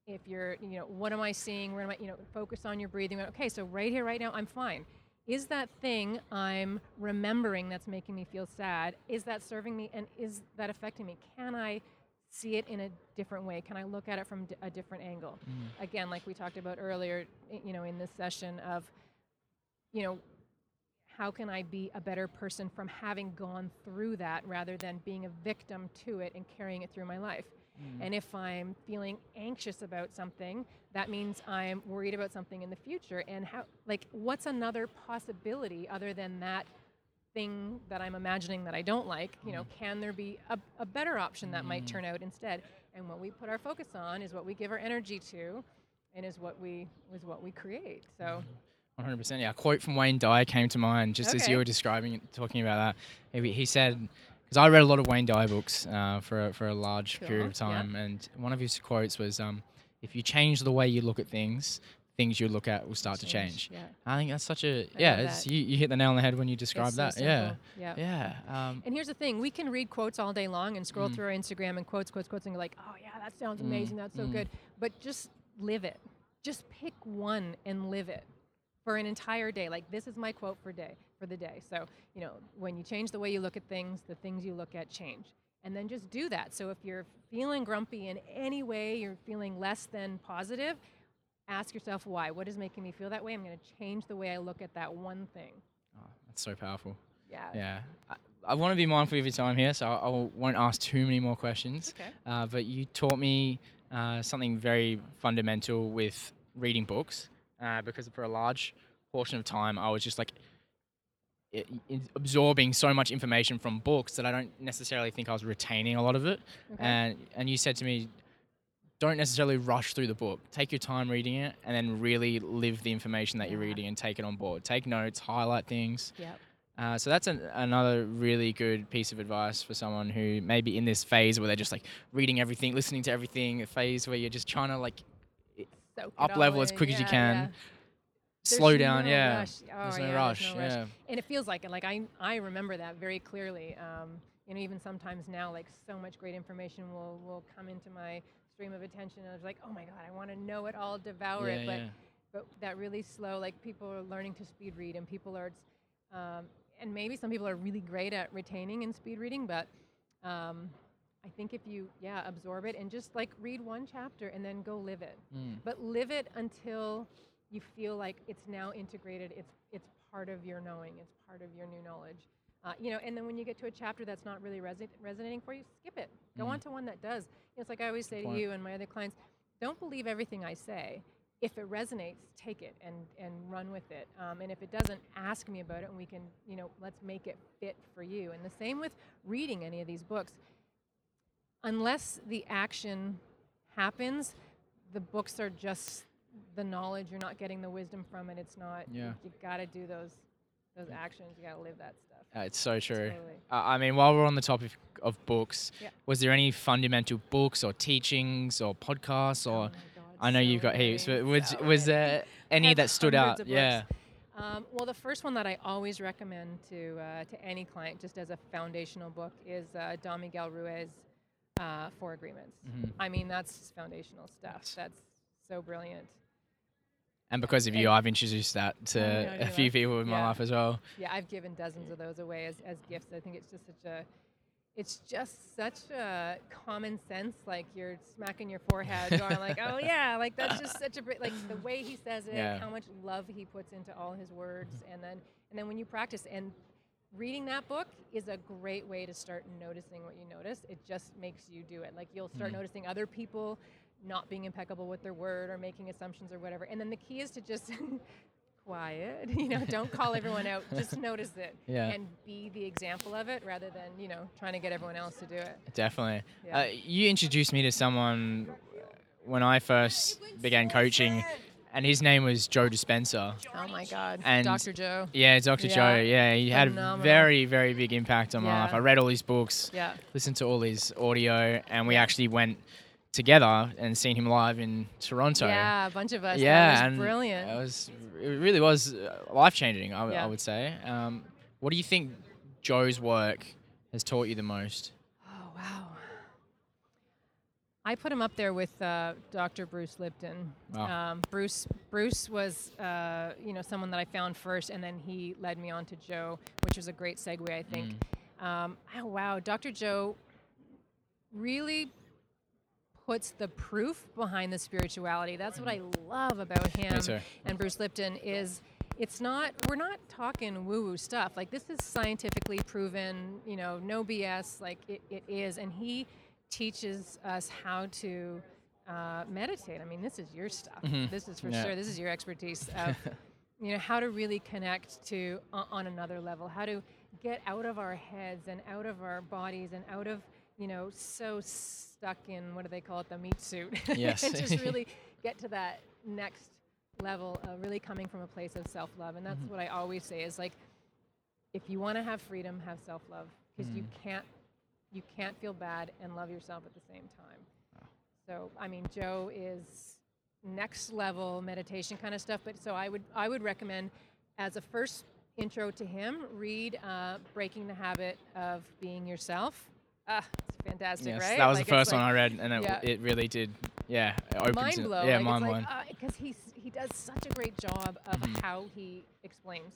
if you're, you know, what am I seeing? Where am I, you know, focus on your breathing. Okay, so right here, right now, I'm fine. Is that thing I'm remembering that's making me feel sad? Is that serving me, and is that affecting me? Can I see it in a different way? Can I look at it from d- a different angle? Mm. again, like we talked about earlier, you know, in this session of, you know, how can I be a better person from having gone through that rather than being a victim to it and carrying it through my life? Mm. And if I'm feeling anxious about something, that means I'm worried about something in the future. And how, like, what's another possibility other than that thing that I'm imagining that I don't like? You know, can there be a, a better option that might Mm. turn out instead? And what we put our focus on is what we give our energy to, and is what we is what we create. So 100%. Yeah, a quote from Wayne Dyer came to mind just as you were describing it, talking about that. He, he said, because I read a lot of Wayne Dyer books uh, for, a- for a large period of Cool, yeah. time, and one of his quotes was, um, if you change the way you look at things, things you look at will start to change. Yeah. I think that's such a, I yeah, it's, you, you hit the nail on the head when you describe so that. yeah. simple. Yeah. Yeah. Um, And here's the thing: we can read quotes all day long and scroll Mm. through our Instagram and quotes, quotes, quotes, and go like, "Oh yeah, that sounds Mm, amazing. That's so mm. good." But just live it. Just pick one and live it for an entire day. Like this is my quote for day for the day. So you know, when you change the way you look at things, the things you look at change. And then just do that. So if you're feeling grumpy in any way, you're feeling less than positive, ask yourself why. What is making me feel that way? I'm going to change the way I look at that one thing. oh, that's so powerful. Yeah. Yeah. I, I want to be mindful of your time here, so I, I won't ask too many more questions. Okay. Uh, but you taught me uh, something very fundamental with reading books uh, because for a large portion of time I was just like absorbing so much information from books that I don't necessarily think I was retaining a lot of it. Okay. And and you said to me, don't necessarily rush through the book. Take your time reading it, and then really live the information that you're reading and take it on board. Take notes, highlight things. Yep. Uh, so that's an, another really good piece of advice for someone who may be in this phase where they're just like reading everything, listening to everything, a phase where you're just trying to like Soak up level as quick as you can, yeah. Slow down. no yeah, rush. Oh, there's no yeah, rush. There's no rush. Yeah, And it feels like it. Like I, I remember that very clearly. Um, you know, even sometimes now, like so much great information will will come into my stream of attention, and I was like, oh my god, I want to know it all, devour yeah, it. But yeah. but that really slow, like people are learning to speed read, and people are, um, and maybe some people are really great at retaining and speed reading, but. Um, I think if you, yeah, absorb it and just like read one chapter and then go live it Mm. but live it until you feel like it's now integrated it's it's part of your knowing it's part of your new knowledge uh, you know and then when you get to a chapter that's not really resi- resonating for you skip it go Mm. on to one that does You know, it's like i always say to you and my other clients don't believe everything i say if it resonates, take it and, and run with it. Um, and if it doesn't, ask me about it and we can, you know, let's make it fit for you. And the same with reading any of these books. Unless the action happens, the books are just the knowledge. You're not getting the wisdom from it. It's not, Yeah. you, got to do those those actions. You got to live that stuff. Uh, it's so true. Totally. Uh, I mean, while we're on the topic of books, Yeah. was there any fundamental books or teachings or podcasts Oh or my God, I know so you've got heaps, but was so was there any that stood out? Yeah. Um, well, the first one that I always recommend to uh, to any client, just as a foundational book, is uh, Don Miguel Ruiz, uh, Four Agreements. Mhm. I mean, that's foundational stuff. That's so brilliant. And because of you, I've introduced that to a few people in my Yeah. life as well. Yeah, I've given dozens of those away as, as gifts. I think it's just such a, it's just such a common sense. Like you're smacking your forehead, going like, "Oh *laughs* yeah," like that's just such a like the way he says it, Yeah. how much love he puts into all his words, and then and then when you practice and reading that book is a great way to start noticing what you notice. It just makes you do it. Like you'll start Mhm. noticing other people not being impeccable with their word or making assumptions or whatever. And then the key is to just *laughs* quiet, you know, don't call everyone out, just *laughs* notice it Yeah. and be the example of it rather than, you know, trying to get everyone else to do it. Definitely. Yeah. Uh, you introduced me to someone when I first began coaching, and his name was Joe Dispenza. Oh my God. And- Dr. Joe. Yeah, Dr. Yeah. Joe. Yeah, he had a very, very big impact on my life. I read all his books, Yeah. listened to all his audio, and we actually went together and seen him live in Toronto. Yeah, a bunch of us. Yeah, that was and brilliant. It was. It really was life changing. I, Yeah. would say. Um, what do you think Joe's work has taught you the most? Oh wow. I put him up there with uh, Dr. Bruce Lipton. Wow. Um, Bruce Bruce was uh, you know someone that I found first, and then he led me on to Joe, which was a great segue, I think. Mm. Um, oh wow, Dr. Joe really puts the proof behind the spirituality. That's what I love about him and Bruce Lipton is it's not we're not talking woo woo stuff. Like this is scientifically proven, you know, no BS. Like it, it is, and he teaches us how to uh, meditate. I mean, this is your stuff. Mhm. This is for Yeah. sure. This is your expertise of *laughs* you know how to really connect to on, on another level. How to get out of our heads and out of our bodies and out of you know so stuck in what do they call it the meat suit. *laughs* Yes. and just really *laughs* get to that next level of really coming from a place of self-love and that's Mhm. what i always say is like if you want to have freedom have self-love because you Mm. can't you can't feel bad and love yourself at the same time Wow. so i mean joe is next level meditation kind of stuff but so i would i would recommend as a first intro to him read uh, breaking the habit of being yourself it's fantastic Yes, right that was Like, the first one I read, and it, Yeah. it really did. Yeah, it mind to- blow. Yeah, like, mind it's blowing. like because he's he does such a great job of Mhm. how he explains.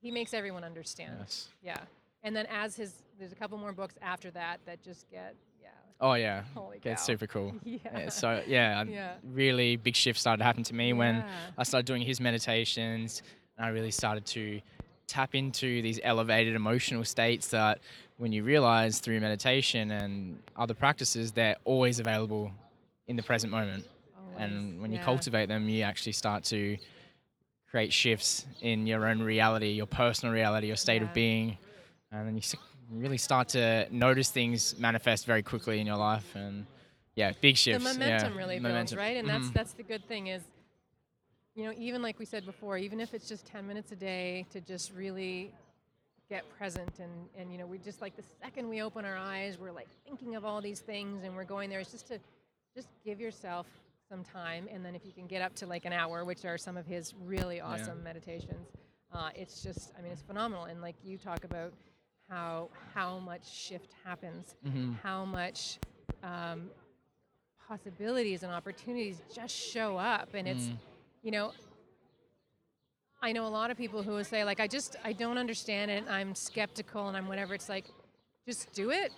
He makes everyone understand. yes. Yeah, and then as his there's a couple more books after that that just get yeah. Oh yeah, Holy it's super cool. *laughs* Yeah. Yeah, so yeah, Yeah. really big shift started to happen to me when I started doing his meditations, and I really started to tap into these elevated emotional states that when you realize through meditation and other practices, they're always available in the present moment. And Always, when you yeah. cultivate them, you actually start to create shifts in your own reality, your personal reality, your state Yeah. of being. And then you really start to notice things manifest very quickly in your life. And yeah, big shifts. the momentum yeah, really builds, momentum. right? And that's Mhm. that's the good thing is, you know, even like we said before, even if it's just ten minutes a day to just really get present and and you know, we just like the second we open our eyes, we're like thinking of all these things and we're going there. It's just to just give yourself some time, and then if you can get up to like an hour, which are some of his really awesome meditations, uh, it's just I mean, it's phenomenal. And like you talk about how how much shift happens Mhm. how much um, possibilities and opportunities just show up and it's Mm. you know i know a lot of people who will say like i just i don't understand it i'm skeptical and i'm whatever it's like just do it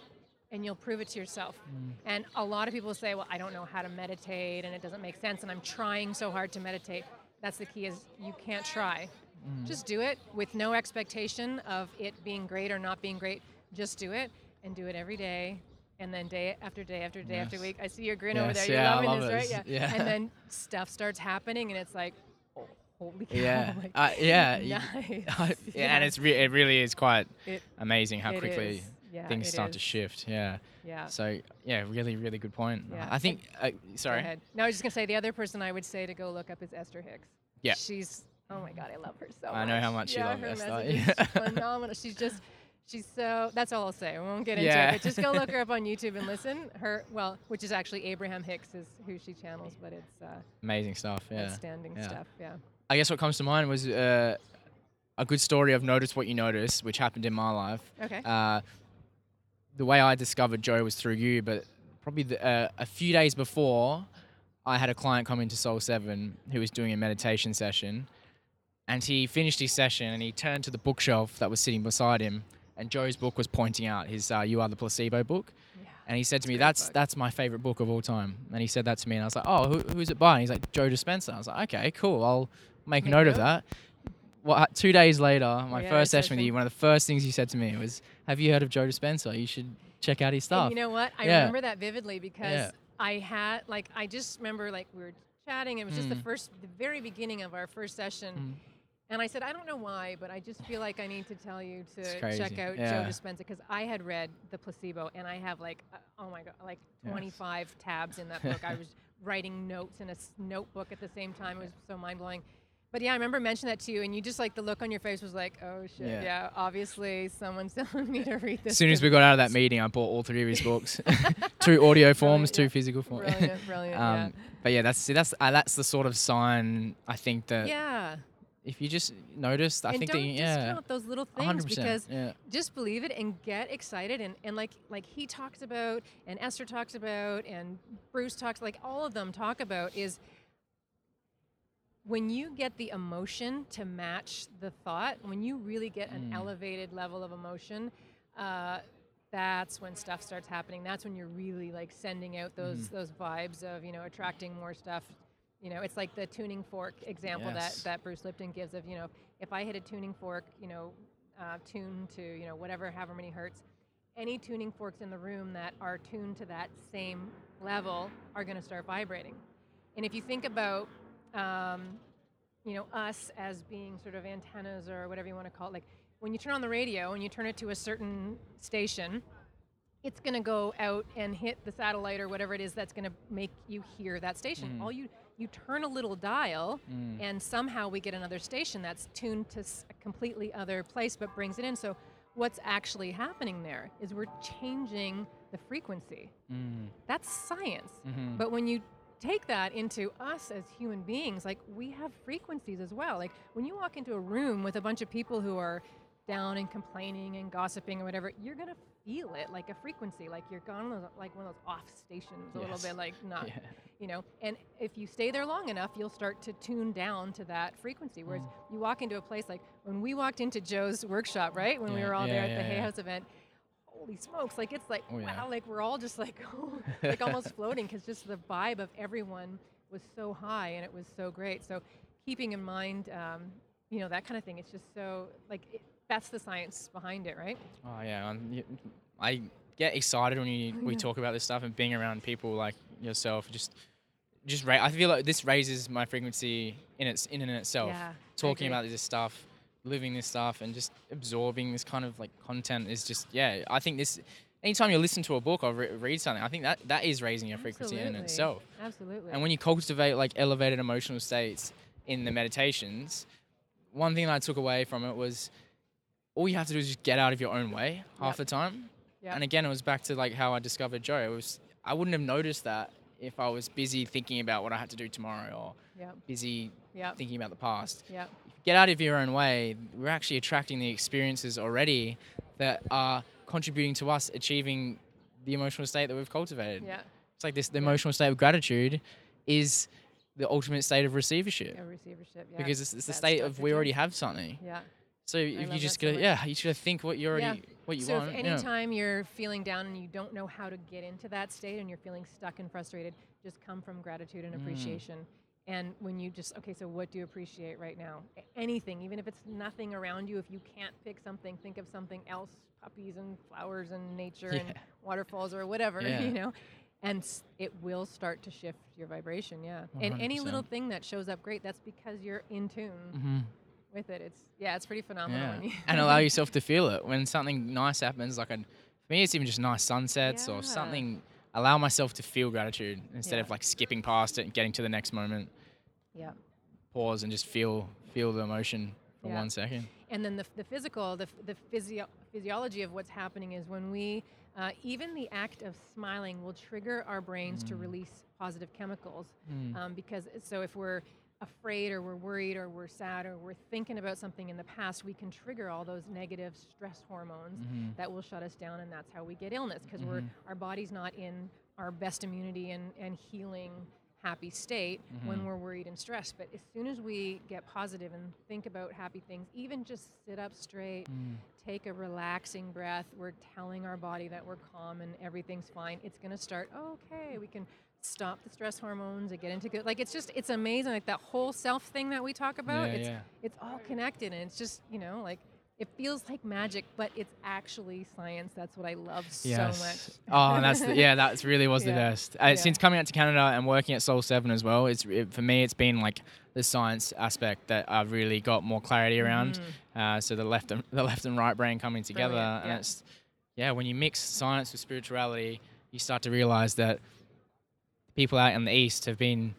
and you'll prove it to yourself Mm. and a lot of people say well i don't know how to meditate and it doesn't make sense and i'm trying so hard to meditate that's the key is you can't try Mm. just do it with no expectation of it being great or not being great just do it and do it every day and then day after day after day after week, I see your grin over there. You're yeah, loving love this, it. right? Yeah. Yeah. And then stuff starts happening, and it's like, holy cow! Yeah, *laughs* like, uh, yeah, *laughs* nice. *laughs* yeah, and it's re- it really is quite It- amazing how quickly. Yeah, things start to shift. Yeah. Yeah. So yeah, really, really good point. Yeah. I think. Uh, sorry. No, I was just gonna say the other person I would say to go look up is Esther Hicks. Yeah. She's oh my god, I love her so much. I know how much you love her Esther, is yeah. phenomenal. She's just she's so that's all I'll say. I won't get into Yeah. it, but just go look her up on YouTube and listen. Her well, which is actually Abraham Hicks is who she channels, but it's uh, Amazing stuff. Yeah. outstanding yeah. stuff. Yeah. I guess what comes to mind was uh, a good story of notice what you notice, which happened in my life. Okay. Uh, the way I discovered Joe was through you, but probably the, uh, a few days before, I had a client come into Soul Seven who was doing a meditation session, and he finished his session and he turned to the bookshelf that was sitting beside him, and Joe's book was pointing out his uh, "You Are the Placebo" book. Yeah. And he said to me, "That's book. that's my favorite book of all time." And he said that to me, and I was like, "Oh, who, who's it by?" And he's like, "Joe Dispenza." I was like, "Okay, cool. I'll make, Make note of that." Well, two days later, my Yeah, first session with you, one of the first things you said to me was, "Have you heard of Joe Dispenza? You should check out his stuff." And you know what? I Yeah. remember that vividly because Yeah. I had like I just remember like we were chatting. It was just the Mm. first, the very beginning of our first session, Mm. and I said, I don't know why, but I just feel like I need to tell you to check out Yeah. Joe Dispenza because I had read The Placebo, and I have like uh, oh my god, like Yes. 25 tabs in that book. I *laughs* was writing notes in a s- notebook at the same time. It was so mind blowing. But yeah, I remember mentioning that to you, and you just like the look on your face was like, "Oh shit, Yeah. yeah, obviously someone's *laughs* telling me to read this." As soon as we got out of that meeting, I bought all three of his books, *laughs* two audio forms, Brilliant, two yeah. physical forms. Brilliant, brilliant. *laughs* um, But yeah, that's see, that's uh, that's the sort of sign I think that yeah. yeah. if you just noticed, I and think that you- yeah, those little things because yeah, just believe it and get excited and, and like like he talks about and Esther talks about and Bruce talks like all of them talk about is when you get the emotion to match the thought, when you really get an Mm. elevated level of emotion, uh, that's when stuff starts happening. That's when you're really like sending out those Mm. those vibes of you know attracting more stuff. You know, it's like the tuning fork example Yes. that that Bruce Lipton gives of you know if I hit a tuning fork, you know, uh, tuned to you know whatever however many hertz, any tuning forks in the room that are tuned to that same level are going to start vibrating. And if you think about um, you know us as being sort of antennas or whatever you want to call it like when you turn on the radio and you turn it to a certain station it's going to go out and hit the satellite or whatever it is that's going to make you hear that station Mm. all you you turn a little dial Mm. and somehow we get another station that's tuned to a completely other place but brings it in so what's actually happening there is we're changing the frequency Mm. that's science Mhm. but when you take that into us as human beings, like we have frequencies as well. Like when you walk into a room with a bunch of people who are down and complaining and gossiping or whatever, you're gonna feel it like a frequency, like you're gone like one of those off stations, a little bit like not, Yeah. you know. And if you stay there long enough, you'll start to tune down to that frequency. Whereas Mm. you walk into a place like when we walked into Joe's workshop, right? When we were all yeah, there at yeah, the Hay. House event. Holy smokes! Like it's like Oh, yeah. wow! Like we're all just like *laughs* like almost *laughs* floating because just the vibe of everyone was so high and it was so great. So keeping in mind, um, you know, that kind of thing. It's just so like it, that's the science behind it, right? Oh yeah, um, I get excited when you, *laughs* we talk about this stuff and being around people like yourself. Just, just ra- I feel like this raises my frequency in its in and itself. Yeah, Talking about this stuff, living this stuff, and just absorbing this kind of like content is just yeah. I think this. Anytime you listen to a book or re- read something, I think that that is raising your frequency in itself. Absolutely. And when you cultivate like elevated emotional states in the meditations, one thing that I took away from it was all you have to do is just get out of your own way half Yep. the time. Yep. And again, it was back to like how I discovered Joe. It was I wouldn't have noticed that if I was busy thinking about what I had to do tomorrow or Yep. busy thinking about the past. Get out of your own way. We're actually attracting the experiences already that are contributing to us achieving the emotional state that we've cultivated. Yeah. It's like this the emotional state of gratitude is the ultimate state of receivership. A receivership. Yeah. Because it's, it's the state of we already have something. Yeah. So if you just that so yeah, you should think what you already Yeah. what you so want. if yeah. anytime you're feeling down and you don't know how to get into that state and you're feeling stuck and frustrated, just come from gratitude and Mm. And when you just okay, so what do you appreciate right now? Anything, even if it's nothing around you. If you can't pick something, think of something else: puppies and flowers and nature and *laughs* waterfalls or whatever. Yeah. You know, and it will start to shift your vibration. Yeah, and any little thing that shows up, great. That's because you're in tune Mm-hmm. with it. It's yeah, it's pretty phenomenal. Yeah. And allow *laughs* yourself to feel it when something nice happens. Like a, for me, it's even just nice sunsets Yeah. or something. Allow myself to feel gratitude instead Yeah. of like skipping past it and getting to the next moment. yeah. Pause and just feel feel the emotion for Yeah. one second. and then the, the physical the, the physio- physiology of what's happening is when we uh, even the act of smiling will trigger our brains to release positive chemicals Mm. um, because so if we're afraid or we're worried or we're sad or we're thinking about something in the past we can trigger all those negative stress hormones Mhm. that will shut us down and that's how we get illness because we're Mm-hmm. our body's not in our best immunity and, and healing happy state when Mhm. we're worried and stressed but as soon as we get positive and think about happy things even just sit up straight Mm. take a relaxing breath we're telling our body that we're calm and everything's fine it's going to start okay we can stop the stress hormones and get into good like it's just it's amazing like that whole self thing that we talk about Yeah, it's yeah. it's all connected and it's just you know like it feels like magic but it's actually science that's what i love so much Oh, and that's the, yeah, that's really was the *laughs* best. Uh, Yeah. Since coming out to Canada and working at Soul Seven as well, it's it, for me. It's been like the science aspect that I've really got more clarity around. Uh, so the left and *laughs* the left and right brain coming together. Brilliant, and it's yeah. When you mix science with spirituality, you start to realize that people out in the east have been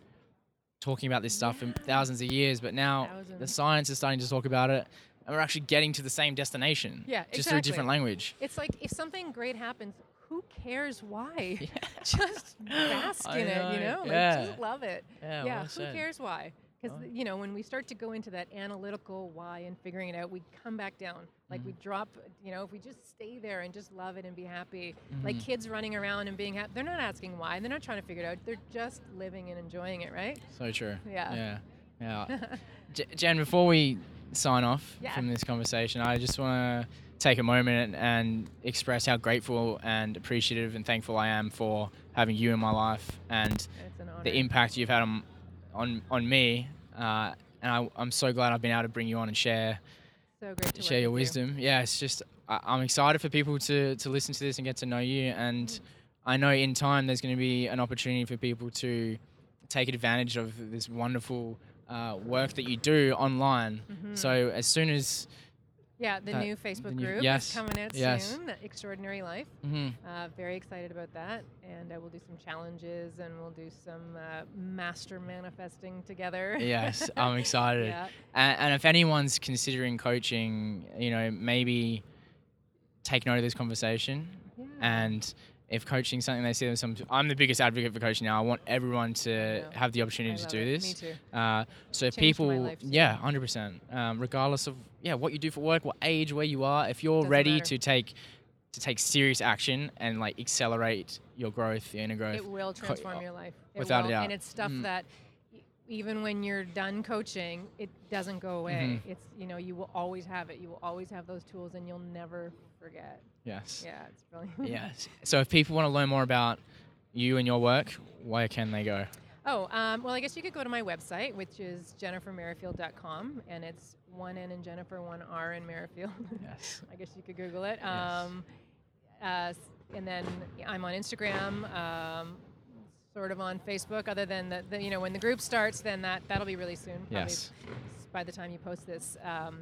talking about this stuff for thousands of years, but now the science is starting to talk about it, and we're actually getting to the same destination. Yeah, just through a exactly. different language. it's like if something great happens who cares why *laughs* *laughs* just bask I in it you know, know yeah. just love it Yeah, yeah well who said. cares why because Oh. you know when we start to go into that analytical why and figuring it out we come back down like we Mm-hmm. drop you know if we just stay there and just love it and be happy like Mhm. kids running around and being happy they're not asking why they're not trying to figure it out they're just living and enjoying it right So true. Yeah. Yeah. *laughs* Yeah. J- Jen, before we sign off Yeah. from this conversation, I just want to take a moment and, and express how grateful and appreciative and thankful I am for having you in my life and an the impact you've had on on, on me. Uh, and I, I'm so glad I've been able to bring you on and share so great to share your with you. wisdom. Yeah, it's just I, I'm excited for people to to listen to this and get to know you. And Mm. I know in time there's going to be an opportunity for people to take advantage of this wonderful uh, work that you do online. Mhm. So as soon as yeah the that- new the facebook new- group yes, is coming out yes. soon extraordinary life mhm, Uh, very excited about that, and uh, we'll do some challenges, and we'll do some uh, master manifesting together. yes, *laughs* I'm excited. yeah, And, and if anyone's considering coaching, you know, maybe take note of this conversation. yeah. And if coaching is something they see themselves, I'm the biggest advocate for coaching now. I want everyone to know. have the opportunity to do it. this. Me too. Uh, so Changed people, yeah, hundred percent, um, regardless of yeah what you do for work, what age, where you are, if you're Doesn't ready matter. to take to take serious action and like accelerate your growth, your inner growth, It will co- transform your life. It without a doubt. And it's stuff Mm. that even when you're done coaching, it doesn't go away. Mhm. It's you know you will always have it. You will always have those tools, and you'll never forget. yes, Yeah, it's brilliant. *laughs* yes. *laughs* So if people want to learn more about you and your work, where can they go? Oh, um, well, I guess you could go to my website, which is jennifermerrifield.com, and it's one N in Jennifer, one R in Merrifield. *laughs* Yes. I guess you could Google it. Yes. Um, uh, and then I'm on Instagram, um, sort of on Facebook. Other than the, the, you know, when the group starts, then that that'll be really soon. Probably Yes. by the time you post this. Um,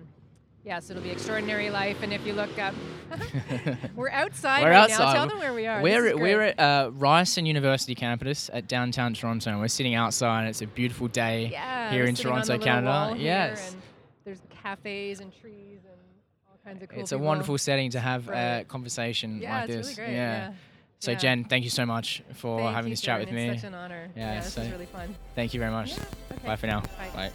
yeah, so it'll be extraordinary life. And if you look up, *laughs* we're outside We're right outside. now. Tell them where we are. We're at, we're at uh, Ryerson University campus at downtown Toronto, and we're sitting outside. and It's a beautiful day yeah, here in Toronto, Canada. Yes. there's cafes and trees and all kinds of cool. it's a wonderful setting to have a conversation Yeah, like this. really great. Yeah. So Yeah. Jen, thank you so much for Thank having this chat with me. It's such an honor. Yeah, Yeah, this so- really fun. Thank you very much. Yeah, okay. Bye for now. Bye. Bye.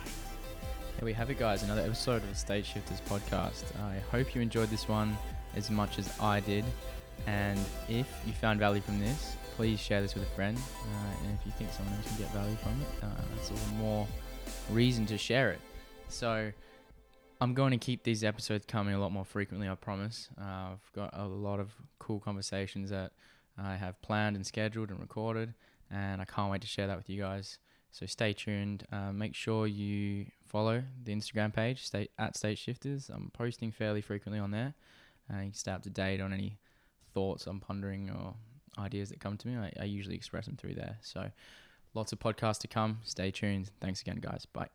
There we have it, guys. Another episode of the State Shifters podcast. I hope you enjoyed this one as much as I did. And if you found value from this, please share this with a friend. Uh, and if you think someone else can get value from it, uh, that's all the more reason to share it. So I'm going to keep these episodes coming a lot more frequently, I promise. Uh, I've got a lot of cool conversations that I have planned and scheduled and recorded, and I can't wait to share that with you guys. So stay tuned. Uh, make sure you follow the Instagram page, stay at State Shifters. I'm posting fairly frequently on there. Uh, you can stay up to date on any thoughts I'm pondering or ideas that come to me. I, I usually express them through there. So lots of podcasts to come. Stay tuned. Thanks again, guys. Bye.